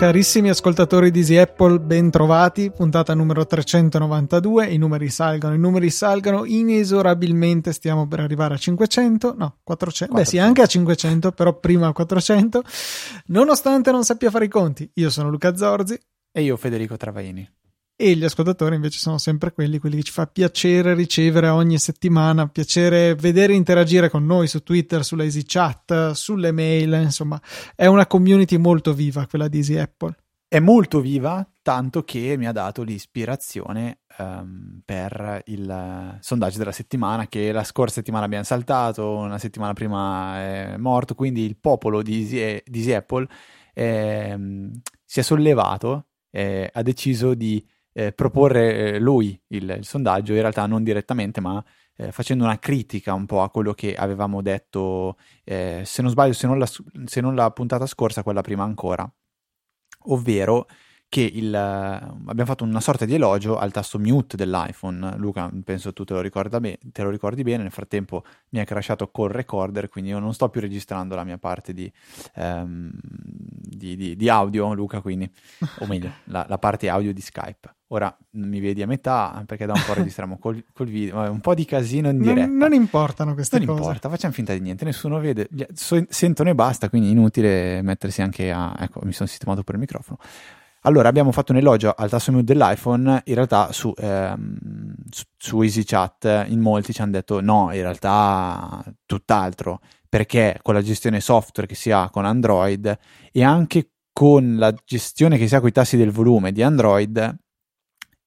Carissimi ascoltatori di Easy Apple, ben puntata numero 392, i numeri salgono, i numeri salgono, inesorabilmente stiamo per arrivare a 500, no, 400, 400. beh sì, anche a 500, però prima a 400, nonostante non sappia fare i conti. Io sono Luca Zorzi. E io Federico Travaini e gli ascoltatori invece sono sempre quelli, quelli che ci fa piacere ricevere ogni settimana, piacere vedere interagire con noi su Twitter, sulla Easy Chat, sulle mail, insomma è una community molto viva quella di Easy Apple. È molto viva, tanto che mi ha dato l'ispirazione um, per il sondaggio della settimana che la scorsa settimana abbiamo saltato, una settimana prima è morto, quindi il popolo di Easy, di Easy Apple eh, si è sollevato, eh, ha deciso di eh, proporre eh, lui il, il, sondaggio, in realtà non direttamente, ma eh, facendo una critica un po' a quello che avevamo detto, eh, se non sbaglio, se non, la, se non la puntata scorsa, quella prima ancora, ovvero che il, abbiamo fatto una sorta di elogio al tasto mute dell'iPhone. Luca, penso tu te lo, be- te lo, ricordi bene. Nel frattempo mi è crashato col recorder, quindi io non sto più registrando la mia parte di, um, di, di, di audio, Luca, quindi, o meglio, la, la, parte audio di Skype. Ora mi vedi a metà perché da un po' registriamo col, col video, un po' di casino in diretta. Non, non importano queste non cose. Non importa, facciamo finta di niente, nessuno vede, sentono e basta, quindi inutile mettersi anche a... Ecco, mi sono sistemato per il microfono. Allora, abbiamo fatto un elogio al tasto mute dell'iPhone, in realtà su, ehm, su, su EasyChat in molti ci hanno detto no, in realtà tutt'altro, perché con la gestione software che si ha con Android e anche con la gestione che si ha con i tassi del volume di Android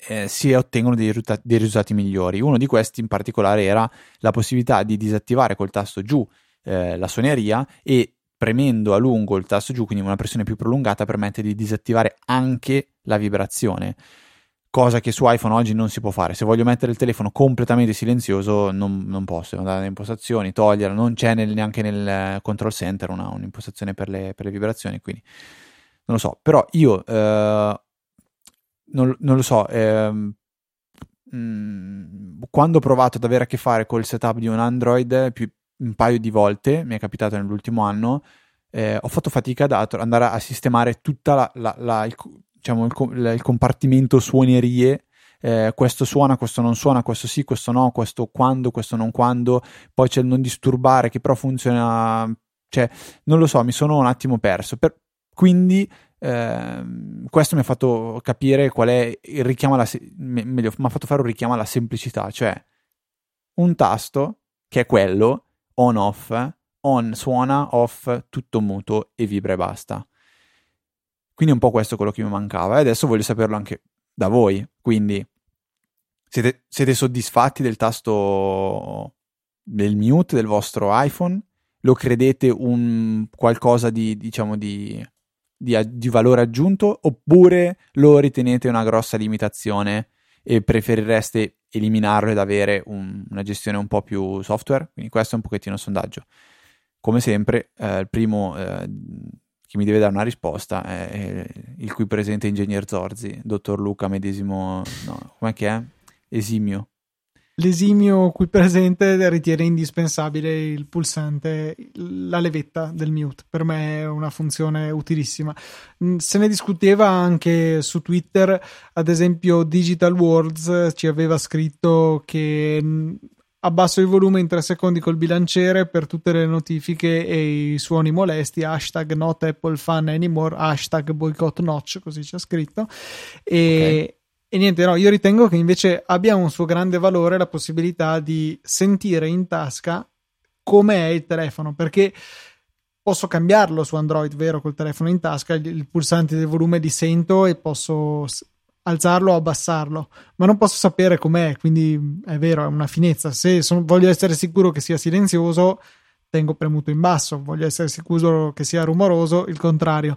eh, si ottengono dei, risultati, dei risultati migliori. Uno di questi in particolare era la possibilità di disattivare col tasto giù eh, la suoneria e premendo a lungo il tasto giù, quindi una pressione più prolungata, permette di disattivare anche la vibrazione. Cosa che su iPhone oggi non si può fare. Se voglio mettere il telefono completamente silenzioso, non, non posso. Devo andare nelle impostazioni, toglierlo. Non c'è nel, neanche nel control center una, un'impostazione per le, per le, vibrazioni. Quindi non lo so. Però io eh, non, non, lo so. Eh, quando ho provato ad avere a che fare col setup di un Android, più, un paio di volte, mi è capitato nell'ultimo anno, eh, ho fatto fatica ad andare a sistemare il, diciamo, il, il, compartimento suonerie. Eh, questo suona, questo non suona, questo sì, questo no, questo quando, questo non quando, poi c'è il non disturbare che però funziona, cioè non lo so, mi sono un attimo perso. Per, quindi eh, questo mi ha fatto capire qual è il richiamo alla, meglio, mi ha fatto fare un richiamo alla semplicità, cioè un tasto che è quello on off, on suona, off tutto muto e vibra e basta. Quindi è un po' questo quello che mi mancava e adesso voglio saperlo anche da voi. Quindi siete, siete soddisfatti del tasto del mute del vostro iPhone? Lo credete un qualcosa di, diciamo, di, di, di valore aggiunto oppure lo ritenete una grossa limitazione e preferireste eliminarlo ed avere un, una gestione un po' più software. Quindi questo è un pochettino il sondaggio. Come sempre, eh, il primo eh, che mi deve dare una risposta è il qui presente ingegner Zorzi, dottor Luca medesimo, no, com'è che è? Esimio l'esimio qui presente ritiene indispensabile il pulsante, la levetta del mute. Per me è una funzione utilissima. Mm, se ne discuteva anche su Twitter, ad esempio Digital Worlds ci aveva scritto che mm, abbasso il volume in tre secondi col bilanciere per tutte le notifiche e i suoni molesti, hashtag not Apple fan anymore, hashtag boycott notch, così c'è scritto. E, okay e niente, no, io ritengo che invece abbia un suo grande valore la possibilità di sentire in tasca com'è il telefono, perché posso cambiarlo su Android, vero, col telefono in tasca, il, il pulsante del volume li sento e posso alzarlo o abbassarlo, ma non posso sapere com'è, quindi è vero, è una finezza. Se sono, voglio essere sicuro che sia silenzioso, tengo premuto in basso, voglio essere sicuro che sia rumoroso, il contrario.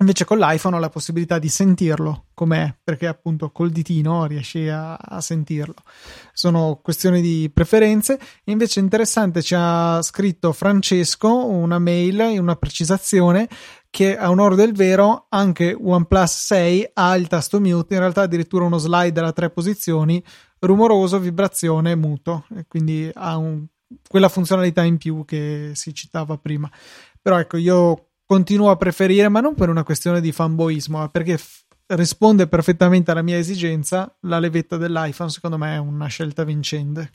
Invece con l'iPhone ho la possibilità di sentirlo com'è, perché appunto col ditino riesci a, a, sentirlo. Sono questioni di preferenze. Invece interessante ci ha scritto Francesco una mail, una precisazione che a onore del vero anche OnePlus 6 ha il tasto mute, in realtà addirittura uno slide a tre posizioni, rumoroso, vibrazione, muto, quindi ha un, quella funzionalità in più che si citava prima. Però ecco, io continuo a preferire, ma non per una questione di fanboismo, ma perché f- risponde perfettamente alla mia esigenza, la levetta dell'iPhone secondo me è una scelta vincente.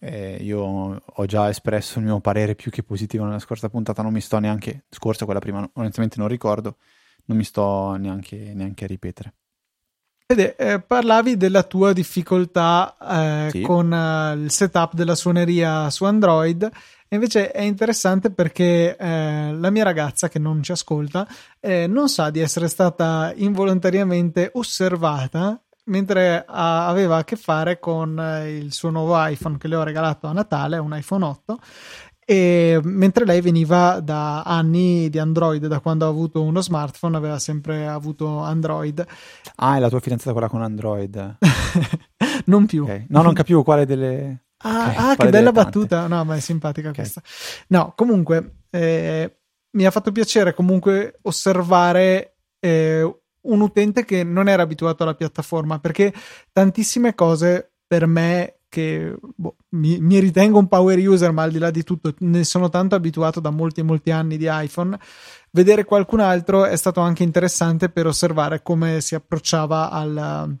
Eh, io ho già espresso il mio parere più che positivo nella scorsa puntata, non mi sto neanche, scorsa quella prima, onestamente non ricordo, non mi sto neanche, neanche a ripetere. Vede, eh, parlavi della tua difficoltà eh, sì. con uh, il setup della suoneria su Android. E invece è interessante perché eh, la mia ragazza, che non ci ascolta, eh, non sa di essere stata involontariamente osservata mentre a, aveva a che fare con eh, il suo nuovo iPhone che le ho regalato a Natale, un iPhone 8. E mentre lei veniva da anni di Android, da quando ha avuto uno smartphone, aveva sempre avuto Android. Ah, è la tua fidanzata quella con Android? non più. Okay. No, non capivo quale delle. Ah, okay, ah che bella battuta! No, ma è simpatica okay. questa. No, comunque eh, mi ha fatto piacere comunque osservare eh, un utente che non era abituato alla piattaforma perché tantissime cose per me che boh, mi, mi, ritengo un power user ma al di là di tutto ne sono tanto abituato da molti molti anni di iPhone vedere qualcun altro è stato anche interessante per osservare come si approcciava al,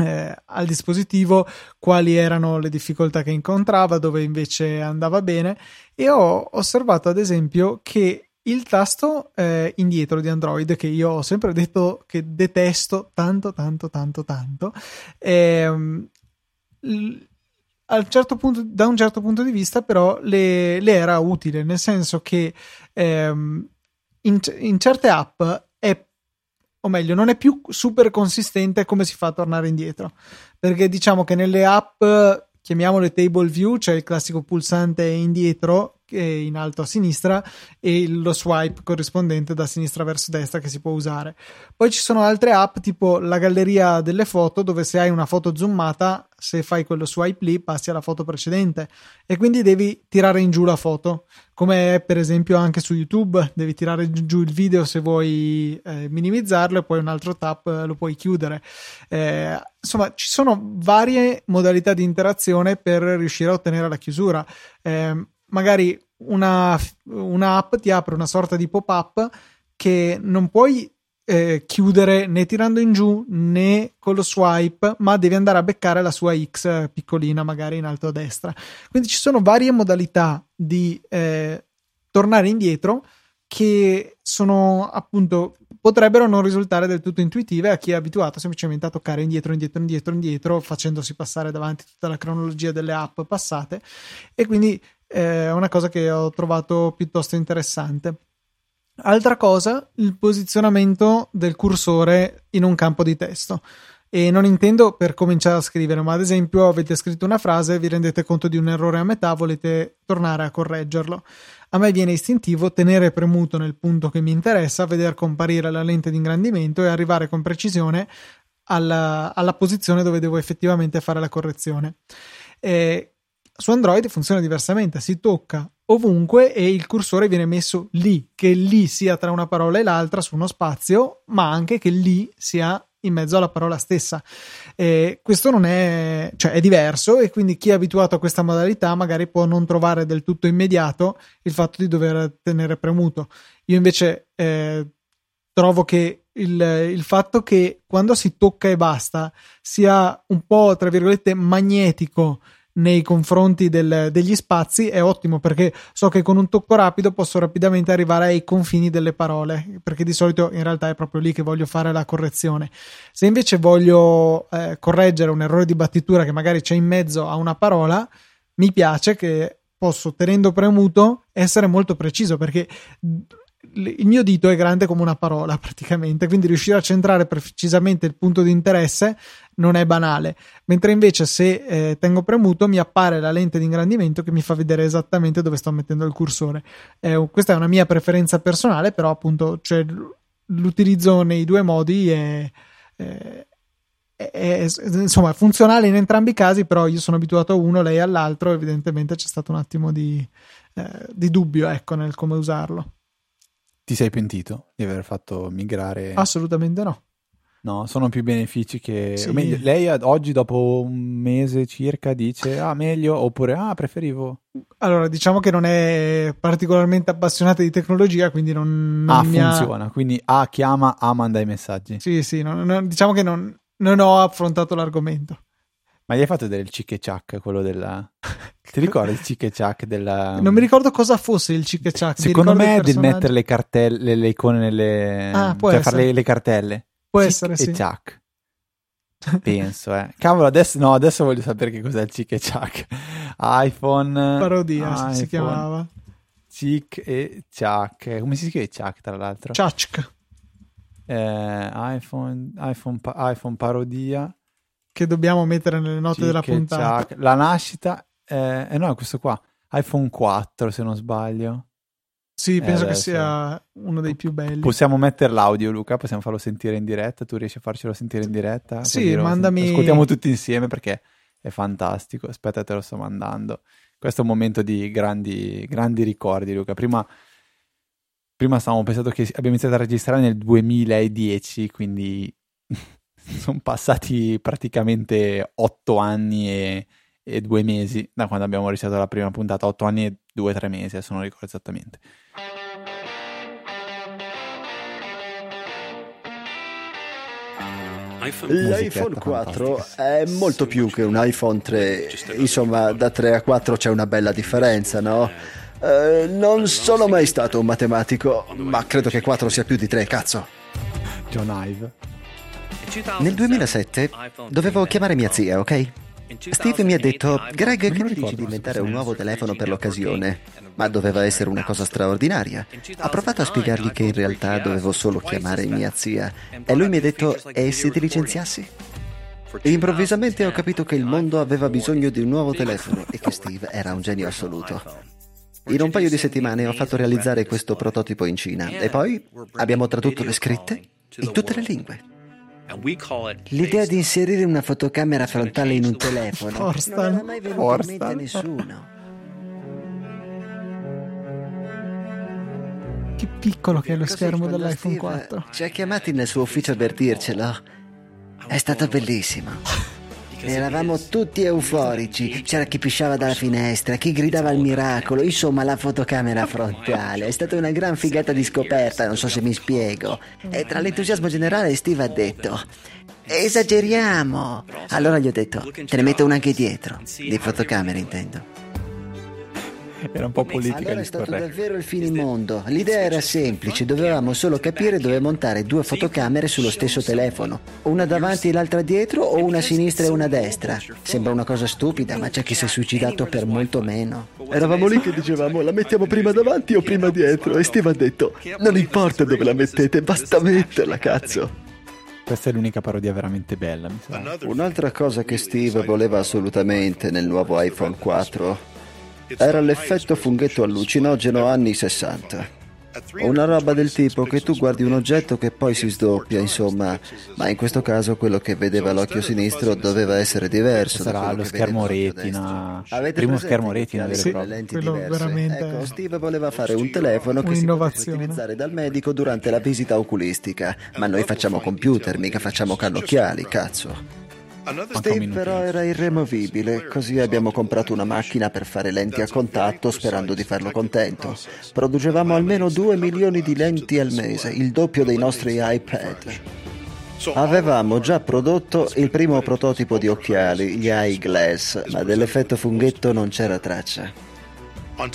eh, al dispositivo quali erano le difficoltà che incontrava dove invece andava bene. E ho osservato ad esempio che il tasto eh, indietro di Android che io ho sempre detto che detesto tanto tanto tanto tanto ehm, certo punto, da un certo punto di vista però le, le era utile nel senso che ehm, in, in certe app o meglio, non è più super consistente come si fa a tornare indietro. Perché diciamo che nelle app, chiamiamole table view, c'è il classico pulsante indietro in alto a sinistra e lo swipe corrispondente da sinistra verso destra che si può usare. Poi ci sono altre app tipo la galleria delle foto dove se hai una foto zoomata, se fai quello swipe lì passi alla foto precedente e quindi devi tirare in giù la foto, come per esempio anche su YouTube, devi tirare giù il video se vuoi eh, minimizzarlo e poi un altro tap lo puoi chiudere. Eh, insomma, ci sono varie modalità di interazione per riuscire a ottenere la chiusura. Eh, magari una, una app ti apre una sorta di pop-up che non puoi eh, chiudere né tirando in giù né con lo swipe, ma devi andare a beccare la sua X piccolina, magari in alto a destra. Quindi ci sono varie modalità di eh, tornare indietro che sono appunto potrebbero non risultare del tutto intuitive a chi è abituato semplicemente a toccare indietro, indietro, indietro, indietro, facendosi passare davanti tutta la cronologia delle app passate e quindi è una cosa che ho trovato piuttosto interessante. Altra cosa, il posizionamento del cursore in un campo di testo. E non intendo per cominciare a scrivere, ma ad esempio avete scritto una frase, vi rendete conto di un errore a metà, volete tornare a correggerlo. A me viene istintivo tenere premuto nel punto che mi interessa, vedere comparire la lente di ingrandimento e arrivare con precisione alla, alla posizione dove devo effettivamente fare la correzione. E su Android funziona diversamente, si tocca ovunque e il cursore viene messo lì, che lì sia tra una parola e l'altra su uno spazio, ma anche che lì sia in mezzo alla parola stessa. E questo non è, cioè è diverso e quindi chi è abituato a questa modalità magari può non trovare del tutto immediato il fatto di dover tenere premuto. Io invece eh, trovo che il, il, fatto che quando si tocca e basta sia un po' tra virgolette magnetico nei confronti del, degli spazi è ottimo perché so che con un tocco rapido posso rapidamente arrivare ai confini delle parole perché di solito in realtà è proprio lì che voglio fare la correzione. Se invece voglio eh, correggere un errore di battitura che magari c'è in mezzo a una parola mi piace che posso tenendo premuto essere molto preciso perché il mio dito è grande come una parola praticamente, quindi riuscire a centrare precisamente il punto di interesse non è banale, mentre invece se eh, tengo premuto mi appare la lente di ingrandimento che mi fa vedere esattamente dove sto mettendo il cursore. Eh, questa è una mia preferenza personale, però appunto cioè, l'utilizzo nei due modi è, è, è, insomma funzionale in entrambi i casi, però io sono abituato a uno, lei all'altro, evidentemente c'è stato un attimo di, eh, di dubbio ecco, nel come usarlo Ti sei pentito di aver fatto migrare? Assolutamente no. No, sono più benefici che... Sì. meglio, lei ad- oggi, dopo un mese circa, dice, ah, meglio, oppure, ah, preferivo... Allora, diciamo che non è particolarmente appassionata di tecnologia, quindi non, non ah, ha- funziona. Quindi A chiama, A manda i messaggi. Sì, sì, non- non- diciamo che non, non ho affrontato l'argomento. Ma gli hai fatto del cic e ciak, quello della... Ti ricordi il cic e ciak della... Non mi ricordo cosa fosse il chic e chac. mi Secondo me il è del mettere le cartelle, le icone nelle... Ah, può cioè fare essere. le, le cartelle. Può Cic essere, e sì. Penso, eh. Cavolo, adesso, no, adesso voglio sapere che cos'è il cic e ciak. iPhone... Parodia si- si iPhone, chiamava. Cic e ciak. Come si scrive ciak, tra l'altro? Chachk, Eh, iPhone, iPhone, iPhone parodia. che dobbiamo mettere nelle note Cic della puntata. La nascita... Eh, eh no, è questo qua. iPhone 4, se non sbaglio. Sì, penso che adesso- sia uno dei più belli. Possiamo mettere l'audio, Luca? Possiamo farlo sentire in diretta? Tu riesci a farcelo sentire in diretta? Sì, Così lo- mandami- Ascoltiamo tutti insieme perché è fantastico. Aspetta, te lo sto mandando. Questo è un momento di grandi, grandi ricordi, Luca. Prima, prima stavamo pensando che abbiamo iniziato a registrare nel 2010, quindi sono passati praticamente otto anni e, e due mesi da quando abbiamo registrato la prima puntata. Otto anni e due o tre mesi, adesso non ricordo esattamente. L'iPhone 4 è molto più che un iPhone 3, insomma da 3 a 4 c'è una bella differenza, no? Eh, non sono mai stato un matematico, ma credo che 4 sia più di 3, cazzo. John Ive. Nel 2007 dovevo chiamare mia zia, ok? Steve mi ha detto, Greg, che dici di inventare un nuovo telefono per l'occasione? Ma doveva essere una cosa straordinaria. Ha provato a spiegargli che in realtà dovevo solo chiamare mia zia. E lui mi ha detto, e se ti licenziassi? E improvvisamente ho capito che il mondo aveva bisogno di un nuovo telefono e che Steve era un genio assoluto. In un paio di settimane ho fatto realizzare questo prototipo in Cina e poi abbiamo tradotto le scritte in tutte le lingue. L'idea di inserire una fotocamera frontale in un telefono Forstan. non era mai venuta in mente a nessuno. Che piccolo che è lo Così, schermo dell'iPhone Steve 4. Ci ha chiamati nel suo ufficio per dircelo. È stato bellissimo. Eravamo tutti euforici. C'era chi pisciava dalla finestra, chi gridava al miracolo, insomma la fotocamera frontale. È stata una gran figata di scoperta, non so se mi spiego. E tra l'entusiasmo generale Steve ha detto... Esageriamo! Allora gli ho detto, te ne metto una anche dietro. Di fotocamera intendo. Era un po' politica Allora è stato davvero il finimondo. L'idea era semplice, dovevamo solo capire dove montare due fotocamere sullo stesso telefono. Una davanti e l'altra dietro o una a sinistra e una a destra. Sembra una cosa stupida, ma c'è chi si è suicidato per molto meno. Eravamo lì che dicevamo la mettiamo prima davanti o prima dietro e Steve ha detto non importa dove la mettete, basta metterla, cazzo. Questa è l'unica parodia veramente bella, mi sa. Un'altra cosa che Steve voleva assolutamente nel nuovo iPhone 4 era l'effetto funghetto allucinogeno anni 60. Una roba del tipo che tu guardi un oggetto che poi si sdoppia, insomma, ma in questo caso quello che vedeva l'occhio sinistro doveva essere diverso. Sarà lo che schermo retina. Avete primo schermo retina vero Sì, lenti veramente- Ecco, Steve voleva fare un telefono che si potesse utilizzare dal medico durante la visita oculistica, ma noi facciamo computer, mica facciamo cannocchiali, cazzo. Minuto. però era irremovibile, così abbiamo comprato una macchina per fare lenti a contatto sperando di farlo contento. Producevamo almeno 2 milioni di lenti al mese, il doppio dei nostri iPad. Avevamo già prodotto il primo prototipo di occhiali, gli eyeglass, ma dell'effetto funghetto non c'era traccia.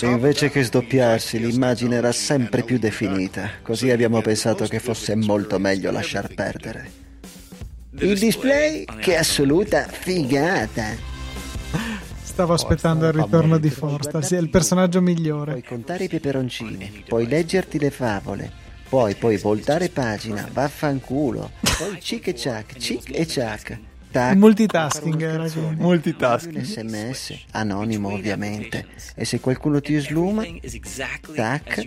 Invece che sdoppiarsi, l'immagine era sempre più definita, così abbiamo pensato che fosse molto meglio lasciar perdere. Il display, che assoluta figata! Stavo aspettando il ritorno di Forsta, sì, è il personaggio Puoi migliore. contare i peperoncini, puoi leggerti le favole, poi puoi voltare pagina, vaffanculo, poi cic e ciac, cic e ciac. Tac, Multitasking quindi. un Multitasking. sms, anonimo ovviamente, e se qualcuno ti sluma, tac,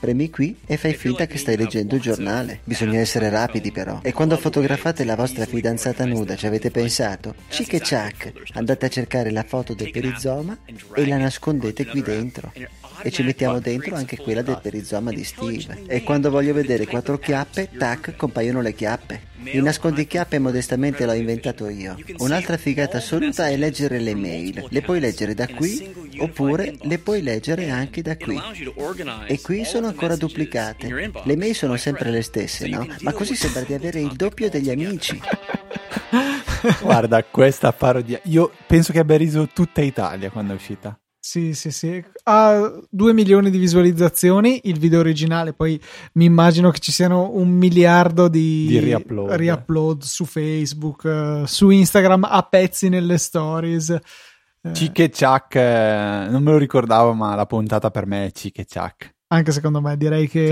premi qui e fai finta che stai leggendo il giornale. Bisogna essere rapidi però. E quando fotografate la vostra fidanzata nuda ci avete pensato? Cic e ciac, andate a cercare la foto del perizoma e la nascondete qui dentro. E ci mettiamo dentro anche quella del perizoma di Steve. E quando voglio vedere quattro chiappe, tac, compaiono le chiappe. Il nascondichiappe modestamente l'ho inventato io. Un'altra figata assoluta è leggere le mail. Le puoi leggere da qui oppure le puoi leggere anche da qui. E qui sono ancora duplicate. Le mail sono sempre le stesse, no? Ma così sembra di avere il doppio degli amici. Guarda, questa parodia. Io penso che abbia riso tutta Italia quando è uscita. Sì, sì, sì. Ha 2 milioni di visualizzazioni il video originale, poi mi immagino che ci siano un miliardo di, di riupload. riupload. su Facebook, uh, su Instagram a pezzi nelle stories. Eh. Cic e Chuck, eh, non me lo ricordavo, ma la puntata per me è Cic e Chuck anche secondo me direi che,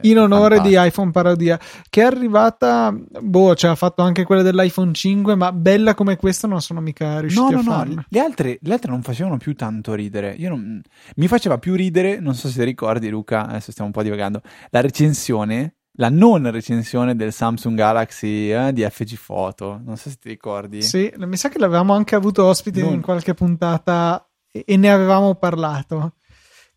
che in onore fantastico. di iPhone parodia che è arrivata boh cioè ha fatto anche quella dell'iPhone 5 ma bella come questa non sono mica riusciti no, no, a farla no. le altre, le altre non facevano più tanto ridere io non, mi faceva più ridere non so se ricordi Luca adesso stiamo un po' divagando la recensione la non recensione del Samsung Galaxy eh, di FG Photo non so se ti ricordi sì mi sa che l'avevamo anche avuto ospite non... in qualche puntata e, e ne avevamo parlato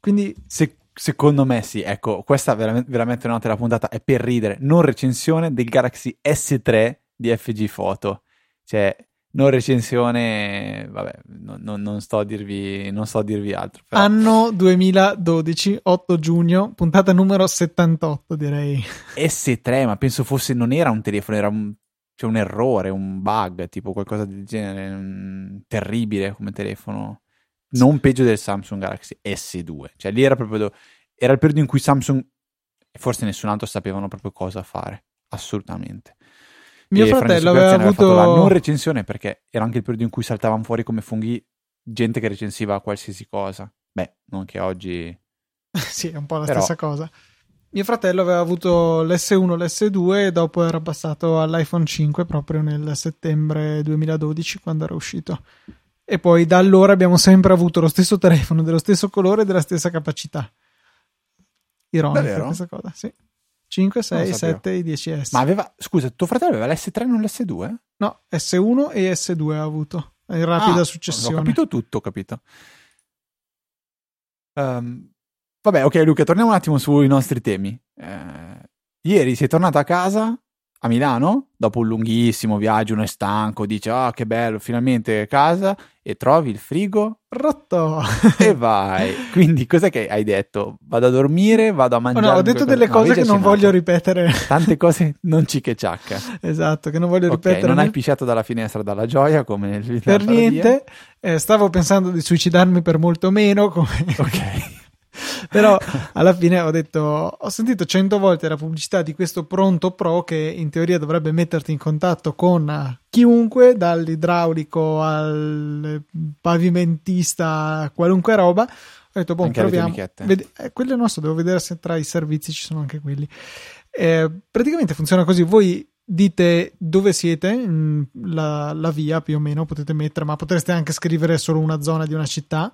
quindi se Secondo me sì, ecco, questa veramente, veramente nota della puntata è per ridere, non recensione del Galaxy S3 di FG Photo. Cioè, non recensione, vabbè, non, non, non, sto, a dirvi, non sto a dirvi altro. Però. Anno 2012, 8 giugno, puntata numero 78 direi. S3, ma penso fosse, non era un telefono, era un, cioè un errore, un bug, tipo qualcosa del genere, un, terribile come telefono non peggio del Samsung Galaxy S2. Cioè lì era proprio era il periodo in cui Samsung e forse nessun altro sapevano proprio cosa fare, assolutamente. Mio e fratello aveva avuto la non recensione perché era anche il periodo in cui saltavano fuori come funghi gente che recensiva qualsiasi cosa. Beh, non che oggi Sì, è un po' la Però... stessa cosa. Mio fratello aveva avuto l'S1, l'S2 e dopo era passato all'iPhone 5 proprio nel settembre 2012 quando era uscito. E poi da allora abbiamo sempre avuto lo stesso telefono, dello stesso colore e della stessa capacità. Ironica Davvero? questa cosa, sì. 5, 6, 7 e 10S. Ma aveva, scusa, tuo fratello aveva l'S3 e non l'S2? No, S1 e S2 ha avuto, in rapida ah, successione. Ho capito tutto, ho capito. Um, vabbè, ok Luca, torniamo un attimo sui nostri temi. Eh, ieri sei tornato a casa a Milano, dopo un lunghissimo viaggio, uno è stanco, dice ah oh, che bello, finalmente a casa e trovi il frigo rotto e vai. Quindi cos'è che hai detto? Vado a dormire, vado a mangiare? Oh no, ho detto delle cose no, che non voglio ripetere. Tante cose non cicche ciacca. esatto, che non voglio okay, ripetere. Non hai pisciato dalla finestra dalla gioia come nel video. Per niente, eh, stavo pensando di suicidarmi per molto meno come... Ok. Però alla fine ho detto, ho sentito cento volte la pubblicità di questo pronto pro che in teoria dovrebbe metterti in contatto con chiunque, dall'idraulico al pavimentista, qualunque roba. Ho detto, boh, proviamo. Vedi, eh, quello è nostro, devo vedere se tra i servizi ci sono anche quelli. Eh, praticamente funziona così, voi dite dove siete, la, la via più o meno potete mettere, ma potreste anche scrivere solo una zona di una città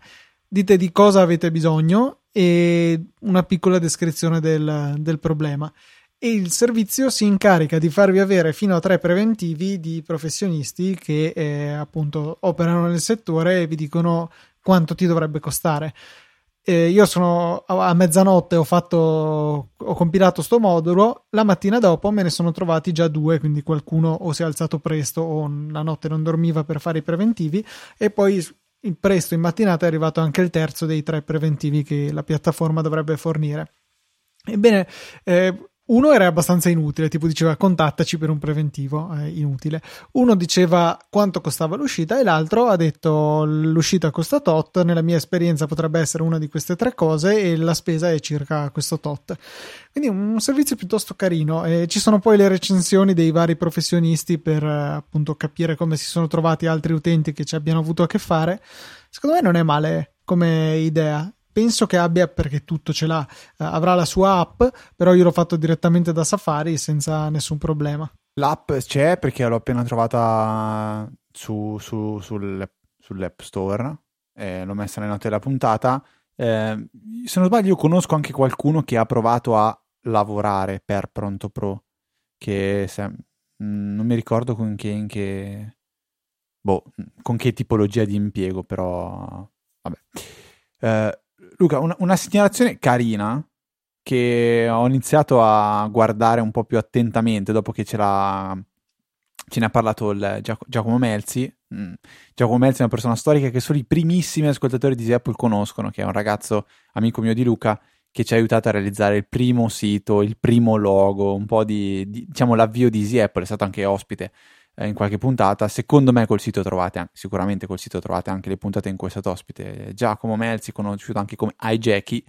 dite di cosa avete bisogno e una piccola descrizione del, del problema. E il servizio si incarica di farvi avere fino a tre preventivi di professionisti che eh, appunto operano nel settore e vi dicono quanto ti dovrebbe costare. Eh, io sono a mezzanotte ho fatto ho compilato sto modulo la mattina dopo me ne sono trovati già due quindi qualcuno o si è alzato presto o la notte non dormiva per fare i preventivi e poi in presto in mattinata è arrivato anche il terzo dei tre preventivi che la piattaforma dovrebbe fornire. Ebbene, eh, uno era abbastanza inutile, tipo diceva contattaci per un preventivo, eh, inutile. Uno diceva quanto costava l'uscita e l'altro ha detto l'uscita costa tot, nella mia esperienza potrebbe essere una di queste tre cose e la spesa è circa questo tot. Quindi un servizio piuttosto carino. E ci sono poi le recensioni dei vari professionisti per eh, appunto capire come si sono trovati altri utenti che ci abbiano avuto a che fare. Secondo me non è male come idea penso che abbia perché tutto ce l'ha uh, avrà la sua app però io l'ho fatto direttamente da Safari senza nessun problema. L'app c'è perché l'ho appena trovata su, su, sul, sull'app store eh, l'ho messa nelle note della puntata. Eh, se non sbaglio io conosco anche qualcuno che ha provato a lavorare per Pronto Pro che se, mm, non mi ricordo con che, in che boh, con che tipologia di impiego però vabbè. Eh, Luca, una, una segnalazione carina che ho iniziato a guardare un po' più attentamente dopo che ce l'ha ce ne ha parlato Giac- Giacomo Melzi. Mm. Giacomo Melzi è una persona storica che solo i primissimi ascoltatori di Apple conoscono, che è un ragazzo amico mio di Luca che ci ha aiutato a realizzare il primo sito, il primo logo, un po' di, di diciamo l'avvio di Easy è stato anche ospite eh, in qualche puntata. Secondo me col sito trovate, sicuramente col sito trovate anche le puntate in cui è stato ospite Giacomo Melzi, conosciuto anche come iJackie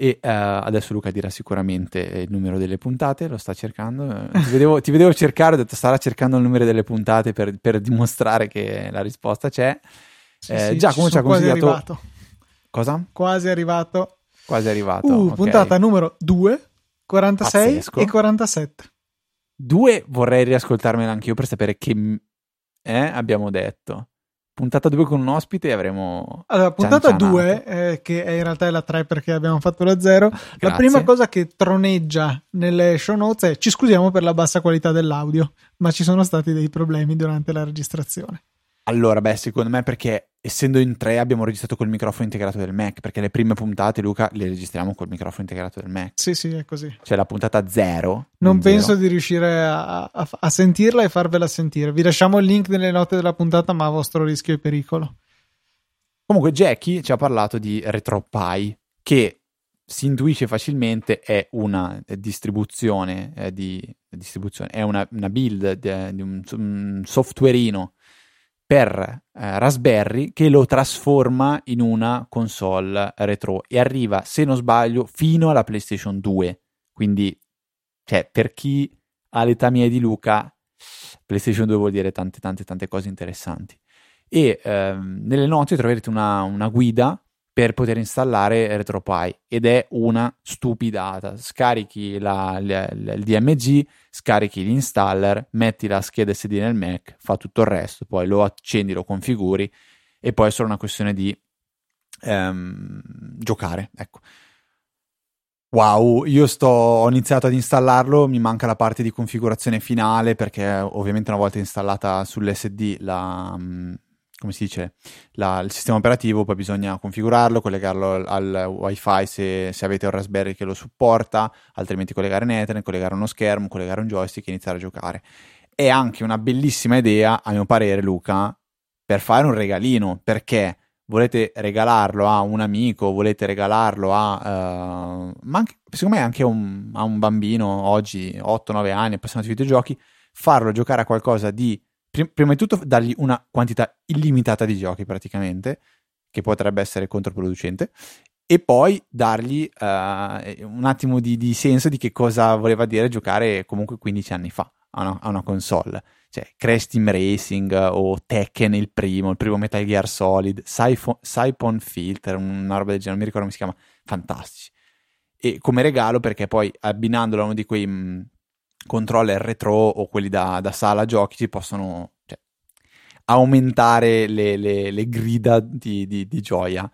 e uh, adesso Luca dirà sicuramente il numero delle puntate, lo sta cercando. Ti vedevo, ti vedevo cercare, ho detto starà cercando il numero delle puntate per, per dimostrare che la risposta c'è. Sì, eh, sì, Giacomo ci ha consigliato... Arrivato. Cosa? Quasi arrivato. Quasi arrivato. Uh, okay. puntata numero 2, 46 Pazzesco. e 47. 2 vorrei riascoltarmela anch'io per sapere che eh, abbiamo detto. Puntata 2 con un ospite avremo... Allora, puntata 2, eh, che in realtà è la 3 perché abbiamo fatto la 0, la prima cosa che troneggia nelle show notes è ci scusiamo per la bassa qualità dell'audio, ma ci sono stati dei problemi durante la registrazione. Allora, beh, secondo me perché essendo in tre abbiamo registrato col microfono integrato del Mac, perché le prime puntate, Luca, le registriamo col microfono integrato del Mac. Sì, sì, è così. Cioè la puntata zero. Non penso zero. di riuscire a, a, a, sentirla e farvela sentire. Vi lasciamo il link nelle note della puntata, ma a vostro rischio e pericolo. Comunque Jackie ci ha parlato di RetroPie, che si intuisce facilmente è una distribuzione, eh, di, distribuzione è una, una build di, di un, un softwareino per eh, Raspberry che lo trasforma in una console retro e arriva, se non sbaglio, fino alla PlayStation 2. Quindi, cioè, per chi ha l'età mia di Luca, PlayStation 2 vuol dire tante, tante, tante cose interessanti. E ehm, nelle note troverete una, una guida per poter installare RetroPie ed è una stupidata. Scarichi la, la, la, il DMG, scarichi l'installer, metti la scheda SD nel Mac, fa tutto il resto, poi lo accendi, lo configuri e poi è solo una questione di ehm, giocare. Ecco. Wow, io sto, ho iniziato ad installarlo, mi manca la parte di configurazione finale perché ovviamente una volta installata sull'SD la, come si dice, la, il sistema operativo, poi bisogna configurarlo, collegarlo al, al wifi se, se, avete un Raspberry che lo supporta, altrimenti collegare un Ethernet, collegare uno schermo, collegare un joystick e iniziare a giocare. È anche una bellissima idea, a mio parere, Luca, per fare un regalino, perché volete regalarlo a un amico, volete regalarlo a... Uh, ma anche, secondo me anche a un, a un bambino oggi, 8-9 anni, appassionato di videogiochi, farlo giocare a qualcosa di prima di tutto dargli una quantità illimitata di giochi praticamente, che potrebbe essere controproducente, e poi dargli uh, un attimo di, di, senso di che cosa voleva dire giocare comunque 15 anni fa a una, a una console. Cioè Crash Team Racing o Tekken il primo, il primo Metal Gear Solid, Siphon Filter, una roba del genere, non mi ricordo come si chiama, fantastici. E come regalo perché poi abbinandolo a uno di quei mh, mm, controller retro o quelli da, da sala giochi ci possono cioè, aumentare le, le, le grida di, di, di, gioia.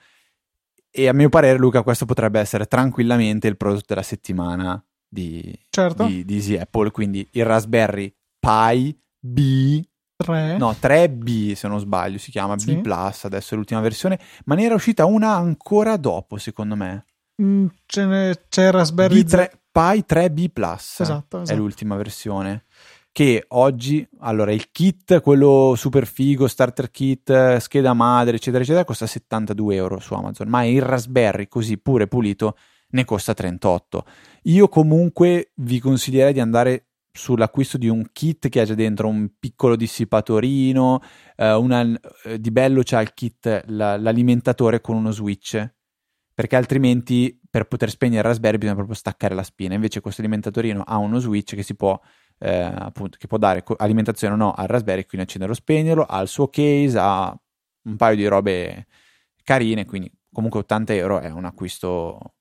E a mio parere, Luca, questo potrebbe essere tranquillamente il prodotto della settimana di, certo. di, di Easy Apple. Quindi il Raspberry Pi B 3. No, 3B se non sbaglio si chiama sì. B Plus, adesso è l'ultima versione, ma ne era uscita una ancora dopo, secondo me. Mm, c'è, Raspberry B3, Pi 3B Plus esatto, esatto. è l'ultima versione che oggi, allora il kit, quello super figo, starter kit, scheda madre, eccetera, eccetera, costa 72 euro su Amazon, ma il Raspberry così pure pulito ne costa 38. Io comunque vi consiglierei di andare sull'acquisto di un kit che ha già dentro un piccolo dissipatorino, eh, una, eh, di bello c'ha il kit, la, l'alimentatore con uno switch, perché altrimenti per poter spegnere il Raspberry bisogna proprio staccare la spina. Invece questo alimentatorino ha uno switch che si può, eh, appunto, che può dare alimentazione o no al Raspberry, quindi accenderlo o spegnerlo, ha il suo case, ha un paio di robe carine, quindi comunque 80 euro è un acquisto,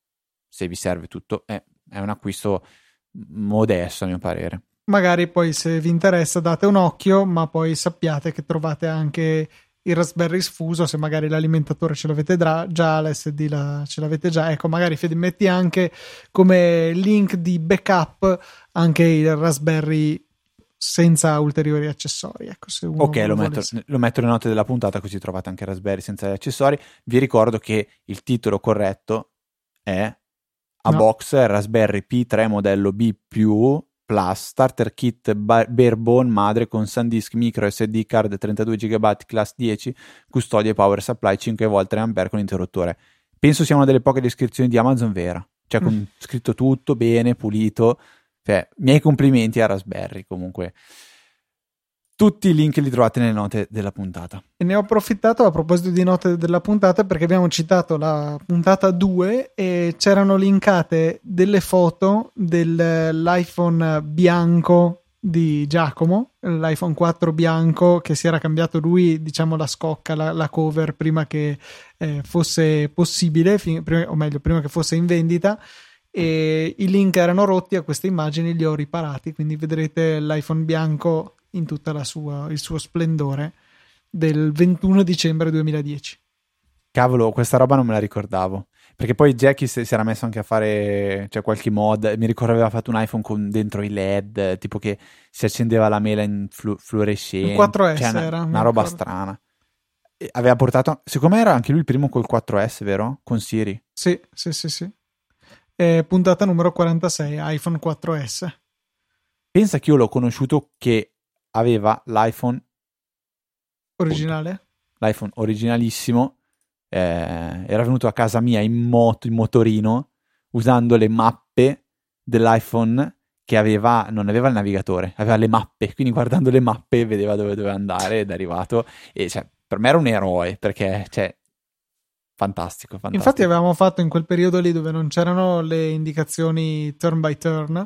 se vi serve tutto, è, è un acquisto modesto a mio parere. Magari poi se vi interessa date un occhio, ma poi sappiate che trovate anche il Raspberry sfuso, se magari l'alimentatore ce l'avete già, l'SD la, ce l'avete già, ecco, magari Fede metti anche come link di backup anche il Raspberry senza ulteriori accessori. Ecco, ok, lo metto, lo metto, nelle note della puntata così trovate anche Raspberry senza gli accessori. Vi ricordo che il titolo corretto è a no. box Raspberry P3 modello B Plus Starter Kit Barebone madre con SanDisk micro SD card 32 GB class 10 custodia e power supply 5 v 3 A con interruttore. Penso sia una delle poche descrizioni di Amazon vera, cioè con mm. scritto tutto bene, pulito cioè, miei complimenti a Raspberry comunque. Tutti i link li trovate nelle note della puntata. E ne ho approfittato a proposito di note della puntata perché abbiamo citato la puntata 2 e c'erano linkate delle foto dell'iPhone bianco di Giacomo, l'iPhone 4 bianco che si era cambiato lui, diciamo la scocca, la, la cover prima che eh, fosse possibile, fin, prima, o meglio, prima che fosse in vendita e i link erano rotti a queste immagini li ho riparati quindi vedrete l'iPhone bianco in tutto il suo splendore del 21 dicembre 2010 cavolo questa roba non me la ricordavo. Perché poi Jackie si, era messo anche a fare cioè, qualche mod. Mi ricordo aveva fatto un iPhone con dentro i led tipo che si accendeva la mela in flu- fluorescente. Il 4S cioè, una, era una roba strana. E aveva portato secondo me era anche lui il primo col 4S vero? con Siri. Sì sì sì sì. Eh, puntata numero 46, iPhone 4S. Pensa che io l'ho conosciuto che aveva l'iPhone originale. L'iPhone originalissimo. Eh, era venuto a casa mia in moto, in motorino, usando le mappe dell'iPhone che aveva, non aveva il navigatore, aveva le mappe, quindi guardando le mappe vedeva dove doveva andare ed è arrivato. E cioè, per me era un eroe perché cioè, Fantastico, fantastico. Infatti avevamo fatto in quel periodo lì dove non c'erano le indicazioni turn by turn,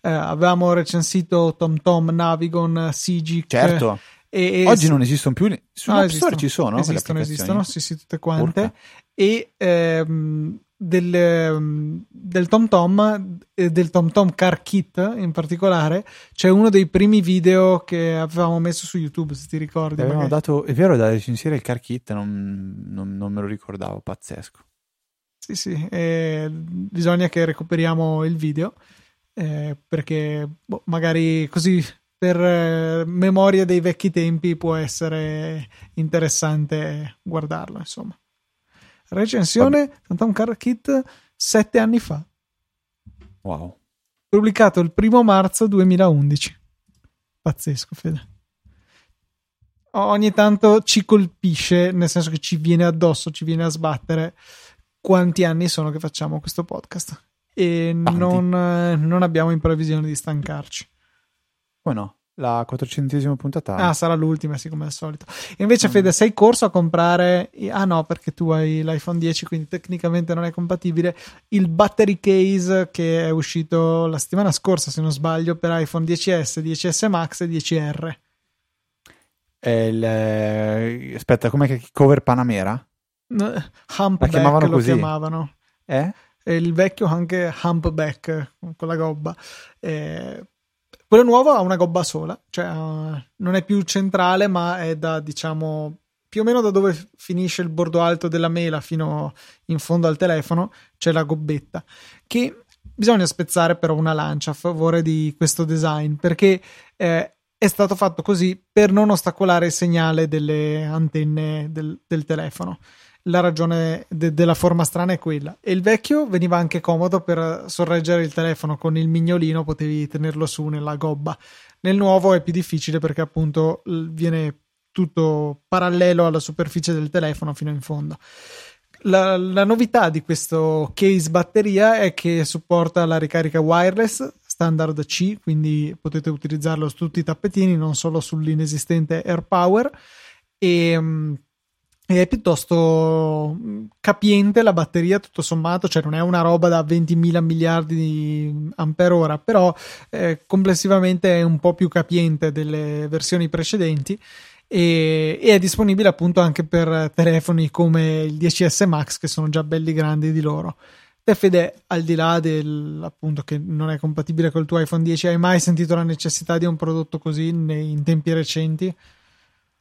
eh, avevamo recensito TomTom, Navigon, Sigic. Certo. E, e Oggi non esistono più, su no, Store ci sono. Esistono, esistono, sì, sì, tutte quante. Urca. E ehm, del, ehm, del TomTom, eh, del TomTom Car Kit in particolare, c'è uno dei primi video che avevamo messo su YouTube, se ti ricordi. Avevamo dato, è vero, da recensire il Car Kit, non, non, non me lo ricordavo, pazzesco. Sì, sì, eh, bisogna che recuperiamo il video eh, perché boh, magari così per eh, memoria dei vecchi tempi può essere interessante guardarlo, insomma. Recensione Phantom Car Kit sette anni fa. Wow. Pubblicato il primo marzo 2011. Pazzesco, Fede. Ogni tanto ci colpisce, nel senso che ci viene addosso, ci viene a sbattere quanti anni sono che facciamo questo podcast. E non, non, abbiamo in previsione di stancarci. Come no? La 400esima puntata. Ah, sarà l'ultima, sì, come al solito. Invece, mm. Fede, sei corso a comprare. Ah, no, perché tu hai l'iPhone 10, quindi tecnicamente non è compatibile. Il battery case che è uscito la settimana scorsa, se non sbaglio, per iPhone 10S, 10S Max e 10R. Il, eh, aspetta, com'è che cover Panamera? Humpback lo così. chiamavano. Eh? il vecchio anche Humpback con la gobba. Eh, quello nuovo ha una gobba sola, cioè uh, non è più centrale, ma è da diciamo più o meno da dove finisce il bordo alto della mela fino in fondo al telefono c'è la gobbetta che bisogna spezzare però una lancia a favore di questo design perché eh, è stato fatto così per non ostacolare il segnale delle antenne del, del telefono la ragione de- della forma strana è quella. E il vecchio veniva anche comodo per sorreggere il telefono con il mignolino, potevi tenerlo su nella gobba. Nel nuovo è più difficile perché appunto viene tutto parallelo alla superficie del telefono fino in fondo. La, la novità di questo case batteria è che supporta la ricarica wireless standard C, quindi potete utilizzarlo su tutti i tappetini, non solo sull'inesistente AirPower. E e è piuttosto mm, capiente la batteria tutto sommato, cioè non è una roba da 20.000 miliardi di ampere ora, però eh, complessivamente è un po' più capiente delle versioni precedenti e, e, è disponibile appunto anche per telefoni come il 10S Max che sono già belli grandi di loro. Te Fede, al di là del appunto che non è compatibile col tuo iPhone 10, hai mai sentito la necessità di un prodotto così in tempi recenti?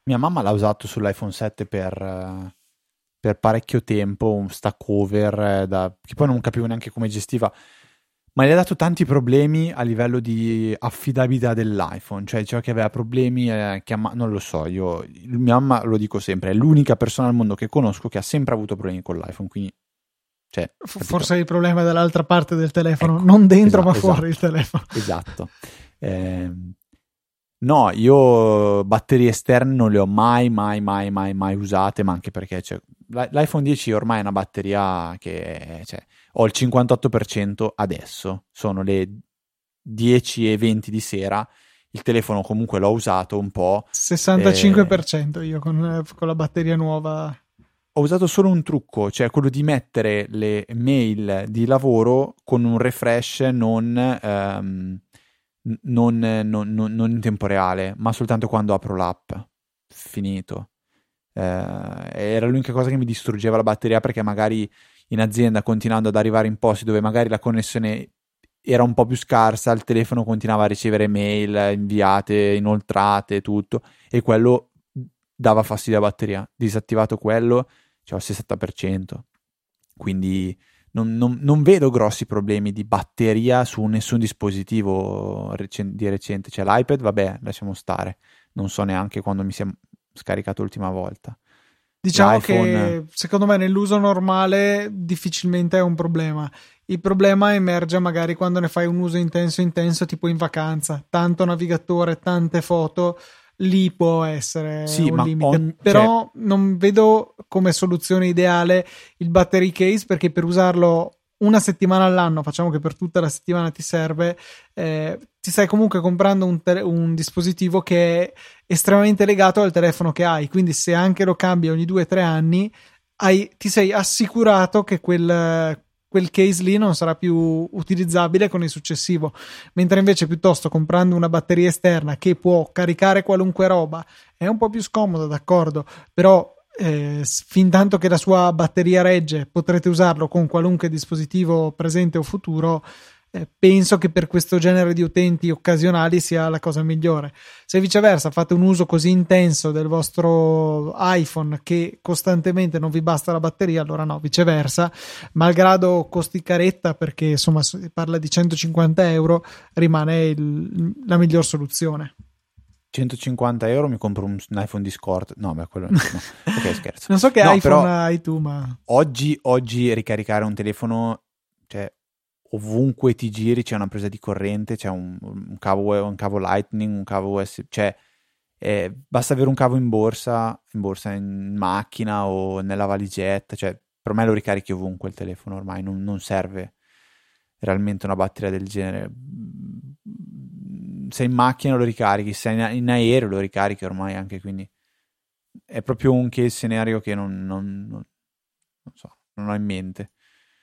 Mia mamma l'ha usato sull'iPhone 7 per, per parecchio tempo, un stack over, eh, da, che poi non capivo neanche come gestiva. ma gli ha dato tanti problemi a livello di affidabilità dell'iPhone, cioè diceva che aveva problemi, eh, chiama- non lo so, io, mia mamma lo dico sempre, è l'unica persona al mondo che conosco che ha sempre avuto problemi con l'iPhone, quindi... Cioè, Forse il problema è dall'altra parte del telefono, ecco, non dentro esatto, ma fuori esatto, il telefono. Esatto. Eh, no, io batterie esterne non le ho mai, mai, mai, mai, mai usate, ma anche perché cioè, l'iPhone 10 ormai è una batteria che... Cioè, ho il 58% adesso, sono le 10 e 20 di sera, il telefono comunque l'ho usato un po'. 65% eh... io con, con, la batteria nuova. Ho usato solo un trucco, cioè quello di mettere le mail di lavoro con un refresh non, ehm, non, non, non in tempo reale, ma soltanto quando apro l'app. Finito. Eh, era l'unica cosa che mi distruggeva la batteria perché magari in azienda continuando ad arrivare in posti dove magari la connessione era un po' più scarsa, il telefono continuava a ricevere mail inviate, inoltrate, tutto, e quello dava fastidio alla batteria. Disattivato quello, cioè il 60%. Quindi non, non, non, vedo grossi problemi di batteria su nessun dispositivo recen- di recente. Cioè l'iPad, vabbè, lasciamo stare. Non so neanche quando mi sia scaricato l'ultima volta. Diciamo che secondo me nell'uso normale difficilmente è un problema. Il problema emerge magari quando ne fai un uso intenso intenso, tipo in vacanza, tanto navigatore, tante foto, lì può essere sì, un limite. On... Però cioè... non vedo come soluzione ideale il battery case perché per usarlo una settimana all'anno, facciamo che per tutta la settimana ti serve, eh, ti stai comunque comprando un, te- un, dispositivo che è estremamente legato al telefono che hai, quindi se anche lo cambi ogni due o tre anni, hai, ti sei assicurato che quel, quel case lì non sarà più utilizzabile con il successivo. Mentre invece piuttosto comprando una batteria esterna che può caricare qualunque roba è un po' più scomodo, d'accordo, però eh, fin tanto che la sua batteria regge, potrete usarlo con qualunque dispositivo presente o futuro. Eh, penso che per questo genere di utenti occasionali sia la cosa migliore. Se viceversa fate un uso così intenso del vostro iPhone che costantemente non vi basta la batteria, allora no, viceversa, malgrado costi caretta perché insomma si parla di 150 euro, rimane il, la miglior soluzione. 150 euro mi compro un, iPhone Discord. No, beh, quello no. Ok, scherzo. Non so che no, iPhone hai tu, ma. Oggi, oggi ricaricare un telefono, ovunque ti giri c'è una presa di corrente, c'è un, un, cavo, un cavo Lightning, un cavo USB, cioè. Eh, basta avere un cavo in borsa, in borsa in macchina o nella valigetta, cioè per me lo ricarichi ovunque il telefono ormai, non, non serve realmente una batteria del genere sei in macchina lo ricarichi, sei in, aereo lo ricarichi ormai anche, quindi è proprio un case scenario che non, non, non so, non ho in mente.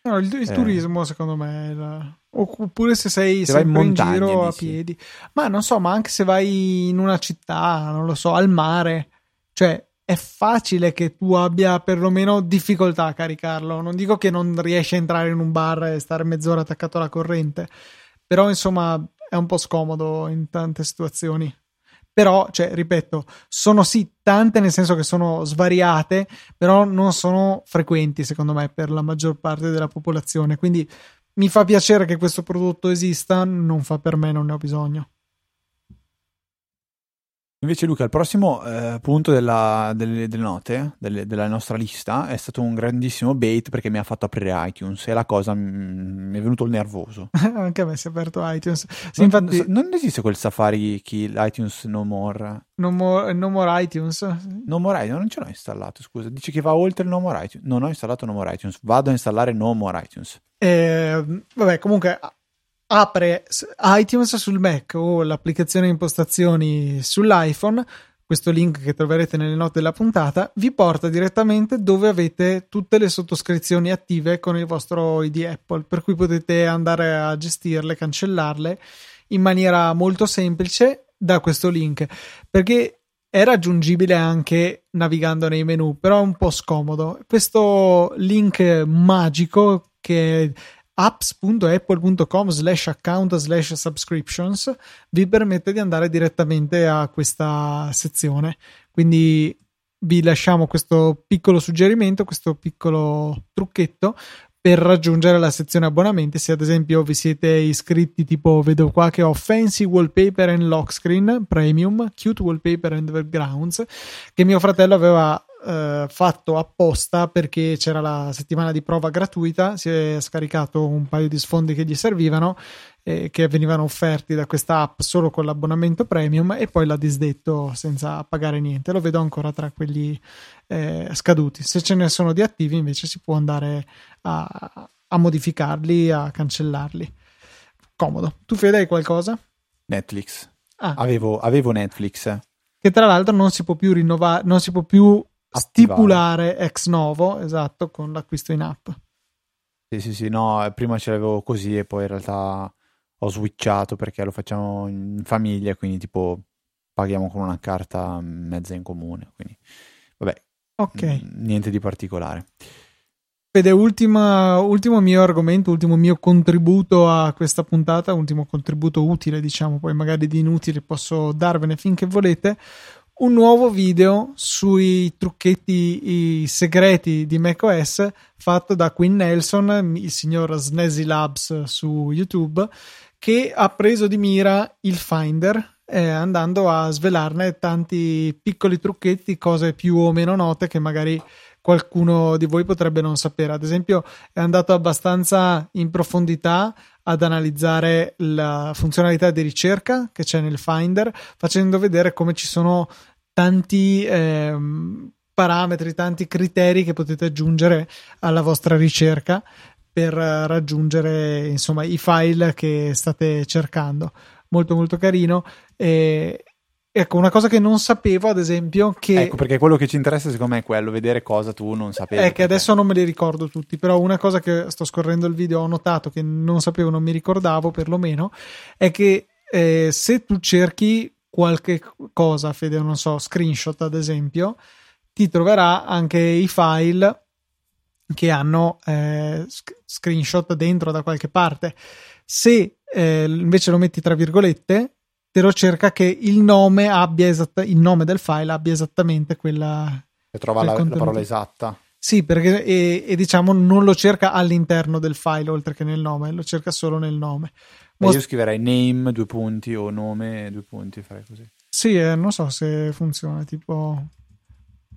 No, il, il eh. turismo secondo me la... oppure se sei se sempre in, montagna, in giro a piedi ma non so ma anche se vai in una città non lo so al mare cioè è facile che tu abbia perlomeno difficoltà a caricarlo non dico che non riesci a entrare in un bar e stare mezz'ora attaccato alla corrente però insomma è un po' scomodo in tante situazioni. Però, cioè, ripeto, sono sì tante, nel senso che sono svariate, però non sono frequenti, secondo me, per la maggior parte della popolazione. Quindi mi fa piacere che questo prodotto esista, non fa per me, non ne ho bisogno. Invece Luca, il prossimo eh, punto della, delle, delle, note, delle, della nostra lista, è stato un grandissimo bait perché mi ha fatto aprire iTunes e la cosa mi è venuto il nervoso. Anche a me si è aperto iTunes. Sì, non, infatti... non esiste quel Safari Kill iTunes No More. No more, no more iTunes? No More iTunes, non ce l'ho installato, scusa. Dice che va oltre il No More iTunes. Non ho installato No More iTunes, vado a installare No More iTunes. Eh, vabbè, comunque apre iTunes sul Mac o l'applicazione impostazioni sull'iPhone, questo link che troverete nelle note della puntata, vi porta direttamente dove avete tutte le sottoscrizioni attive con il vostro ID Apple, per cui potete andare a gestirle, cancellarle in maniera molto semplice da questo link, perché è raggiungibile anche navigando nei menu, però è un po' scomodo. Questo link magico che apps.apple.com slash account slash subscriptions vi permette di andare direttamente a questa sezione. Quindi vi lasciamo questo piccolo suggerimento, questo piccolo trucchetto per raggiungere la sezione abbonamenti. Se ad esempio vi siete iscritti, tipo vedo qua che ho Fancy Wallpaper and Lock Screen Premium, Cute Wallpaper and Backgrounds, che mio fratello aveva eh, fatto apposta perché c'era la settimana di prova gratuita, si è scaricato un paio di sfondi che gli servivano eh, che venivano offerti da questa app solo con l'abbonamento premium e poi l'ha disdetto senza pagare niente. Lo vedo ancora tra quelli eh, scaduti. Se ce ne sono di attivi invece si può andare a, a modificarli, a cancellarli. Comodo. Tu Fede hai qualcosa? Netflix. Ah. Avevo, avevo Netflix. Che tra l'altro non si può più rinnovare, non si può più stipulare ex novo, esatto, con l'acquisto in app. Sì, sì, sì, no, prima ce l'avevo così e poi in realtà ho switchato perché lo facciamo in famiglia, quindi tipo paghiamo con una carta mezza in comune, quindi vabbè, ok, niente di particolare. Vede, ultima, ultimo mio argomento, ultimo mio contributo a questa puntata, ultimo contributo utile, diciamo, poi magari di inutile posso darvene finché volete un nuovo video sui trucchetti segreti di macOS fatto da Quinn Nelson, il signor Snazzy Labs su YouTube, che ha preso di mira il Finder eh, andando a svelarne tanti piccoli trucchetti, cose più o meno note che magari qualcuno di voi potrebbe non sapere. Ad esempio, è andato abbastanza in profondità ad analizzare la funzionalità di ricerca che c'è nel Finder, facendo vedere come ci sono tanti ehm, parametri, tanti criteri che potete aggiungere alla vostra ricerca per raggiungere insomma i file che state cercando. Molto molto carino. E, Ecco, una cosa che non sapevo, ad esempio, che... Ecco, perché quello che ci interessa secondo me è quello, vedere cosa tu non sapevi. È che adesso non me li ricordo tutti, però una cosa che sto scorrendo il video ho notato che non sapevo, non mi ricordavo perlomeno, è che eh, se tu cerchi qualche cosa, Fede, non so, screenshot ad esempio, ti troverà anche i file che hanno eh, screenshot dentro da qualche parte. Se eh, invece lo metti tra virgolette, te lo cerca che il nome abbia esatta, il nome del file abbia esattamente quella. E trova la, la, parola esatta. Sì, perché e, e, diciamo non lo cerca all'interno del file oltre che nel nome, lo cerca solo nel nome. Most... Io scriverei name due punti o nome due punti, farei così. Sì, eh, non so se funziona, tipo...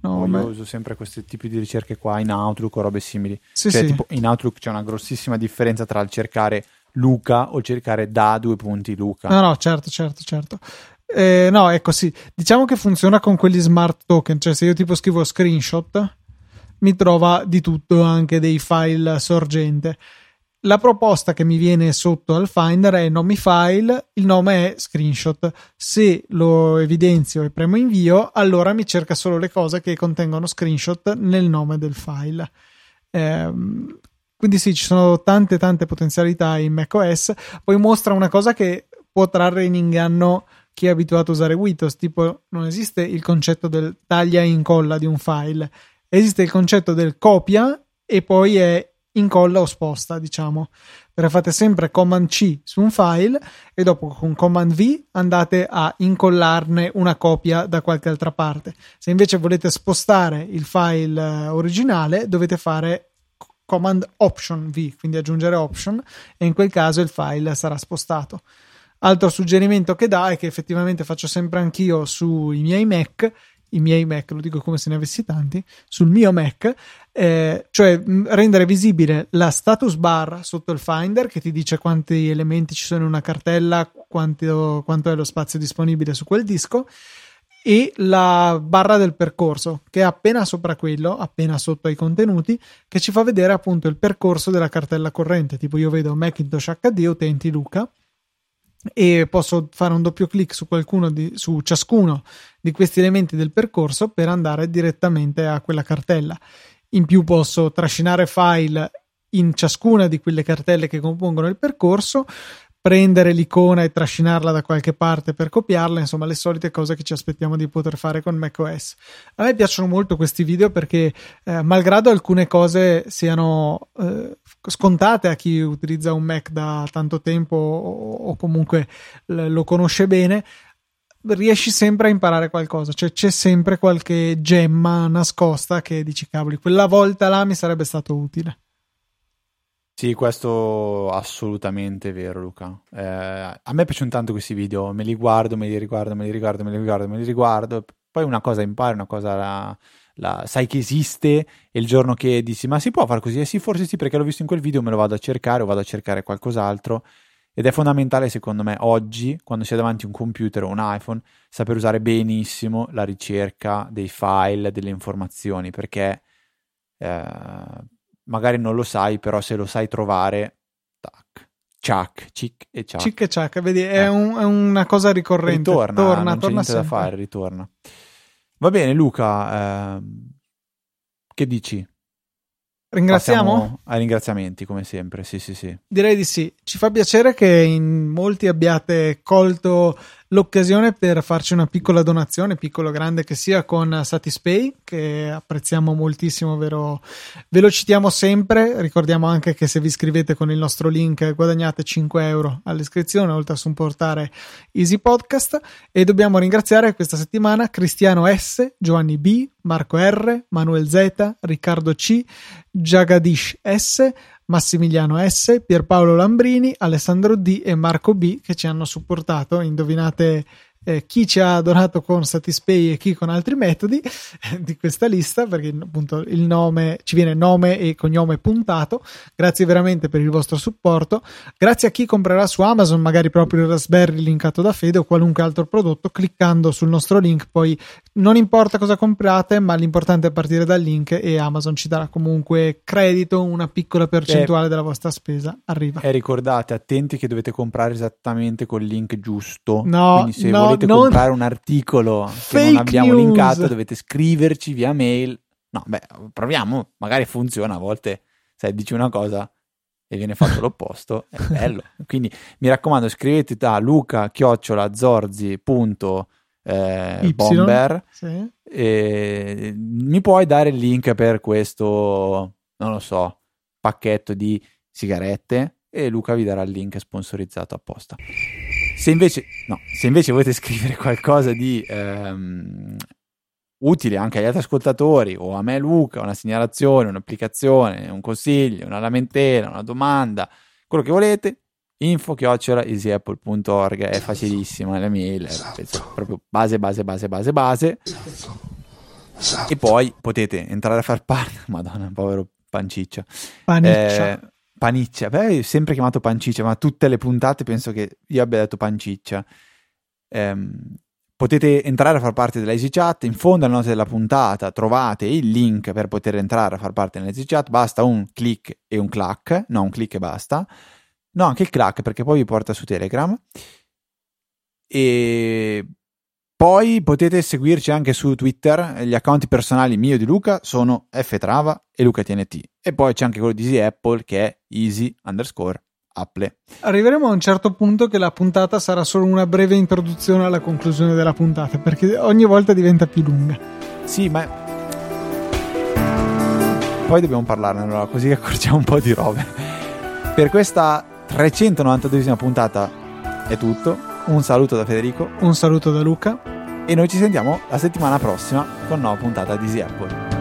No, io uso sempre questi tipi di ricerche qua in Outlook o robe simili. Sì, cioè, sì. tipo in Outlook c'è una grossissima differenza tra il cercare Luca o cercare da due punti Luca. No, no, certo, certo, certo. Eh, no, è così. Diciamo che funziona con quegli smart token, cioè se io tipo scrivo screenshot, mi trova di tutto, anche dei file sorgente la proposta che mi viene sotto al Finder è nome file, il nome è screenshot. Se lo evidenzio e premo invio, allora mi cerca solo le cose che contengono screenshot nel nome del file. Ehm, quindi sì, ci sono tante tante potenzialità in macOS. Poi mostra una cosa che può trarre in inganno chi è abituato a usare Windows, tipo non esiste il concetto del taglia e incolla di un file, esiste il concetto del copia e poi è incolla o sposta, diciamo. Perché fate sempre Command C su un file e dopo con Command V andate a incollarne una copia da qualche altra parte. Se invece volete spostare il file eh, originale, dovete fare Command Option V, quindi aggiungere option e in quel caso il file sarà spostato. Altro suggerimento che dà è che effettivamente faccio sempre anch'io sui miei Mac i miei Mac, lo dico come se ne avessi tanti, sul mio Mac, eh, cioè rendere visibile la status bar sotto il Finder che ti dice quanti elementi ci sono in una cartella, quanto, quanto è lo spazio disponibile su quel disco e la barra del percorso che è appena sopra quello, appena sotto ai contenuti, che ci fa vedere appunto il percorso della cartella corrente. Tipo io vedo Macintosh HD utenti Luca e posso fare un doppio clic su, di, su ciascuno di questi elementi del percorso per andare direttamente a quella cartella. In più posso trascinare file in ciascuna di quelle cartelle che compongono il percorso, prendere l'icona e trascinarla da qualche parte per copiarla, insomma le solite cose che ci aspettiamo di poter fare con macOS. A me piacciono molto questi video perché eh, malgrado alcune cose siano eh, scontate a chi utilizza un Mac da tanto tempo o, o comunque l- lo conosce bene, riesci sempre a imparare qualcosa, cioè c'è sempre qualche gemma nascosta che dici cavoli, quella volta là mi sarebbe stato utile. Sì, questo assolutamente vero, Luca. Eh, a me piacciono tanto questi video, me li guardo, me li riguardo, me li riguardo, me li riguardo, me li riguardo. Poi una cosa impari, una cosa la, la, sai che esiste e il giorno che dici ma si può fare così? Eh sì, forse sì, perché l'ho visto in quel video, me lo vado a cercare o vado a cercare qualcos'altro. Ed è fondamentale secondo me oggi, quando si è davanti a un computer o un iPhone, saper usare benissimo la ricerca dei file, delle informazioni, perché eh, magari non lo sai, però se lo sai trovare, tac, ciac, cic e ciac. Cic e ciac, vedi, è, eh. un, è una cosa ricorrente. Ritorna, torna, non torna c'è da fare, ritorna. Va bene, Luca, eh, che dici? Ringraziamo? Passiamo ai ringraziamenti, come sempre. Sì, sì, sì. Direi di sì. Ci fa piacere che in molti abbiate colto l'occasione per farci una piccola donazione, piccolo o grande che sia, con Satispay, che apprezziamo moltissimo, ve lo, ve lo citiamo sempre. Ricordiamo anche che se vi iscrivete con il nostro link guadagnate 5 euro all'iscrizione, oltre a supportare Easy Podcast. E dobbiamo ringraziare questa settimana Cristiano S, Giovanni B, Marco R, Manuel Z, Riccardo C, Jagadish S, Massimiliano S, Pierpaolo Lambrini, Alessandro D e Marco B che ci hanno supportato. Indovinate eh, chi ci ha donato con Satispay e chi con altri metodi eh, di questa lista perché appunto il nome ci viene nome e cognome puntato grazie veramente per il vostro supporto grazie a chi comprerà su Amazon magari proprio il Raspberry linkato da Fede o qualunque altro prodotto cliccando sul nostro link poi non importa cosa comprate ma l'importante è partire dal link e Amazon ci darà comunque credito una piccola percentuale eh, della vostra spesa arriva e ricordate attenti che dovete comprare esattamente col link giusto no, quindi se no, volete non... comprare un articolo che non abbiamo news. linkato, dovete scriverci via mail. No, beh, proviamo, magari funziona. A volte, sai, dici una cosa e viene fatto l'opposto, è bello. Quindi mi raccomando, scrivete da luca eh, bomber sì. e mi puoi dare il link per questo, non lo so, pacchetto di sigarette e Luca vi darà il link sponsorizzato apposta. Se invece, no, se invece volete scrivere qualcosa di ehm, utile anche agli altri ascoltatori o a me Luca, una segnalazione, un'applicazione, un consiglio, una lamentela, una domanda, quello che volete, info chiocciola easyapple.org è facilissima la mail, penso, proprio base, base, base, base, base. E poi potete entrare a far parte, madonna, povero panciccia. Paniccia. Eh, Paniccia, beh, sempre chiamato Panciccia, ma tutte le puntate penso che io abbia detto Panciccia. Ehm, potete entrare a far parte della Easy Chat, in fondo alla nota della puntata trovate il link per poter entrare a far parte della Easy Chat, basta un click e un clack, no un click e basta, no anche il clack perché poi vi porta su Telegram. E poi potete seguirci anche su Twitter, gli account personali mio di Luca sono ftrava e lucatnt. E poi c'è anche quello di Easy Apple che è easy underscore Apple. Arriveremo a un certo punto che la puntata sarà solo una breve introduzione alla conclusione della puntata, perché ogni volta diventa più lunga. Sì, ma poi dobbiamo parlarne allora, così accorciamo un po' di robe. Per questa 392esima puntata è tutto. Un saluto da Federico. Un saluto da Luca e noi ci sentiamo la settimana prossima con una nuova puntata di Easy Apple.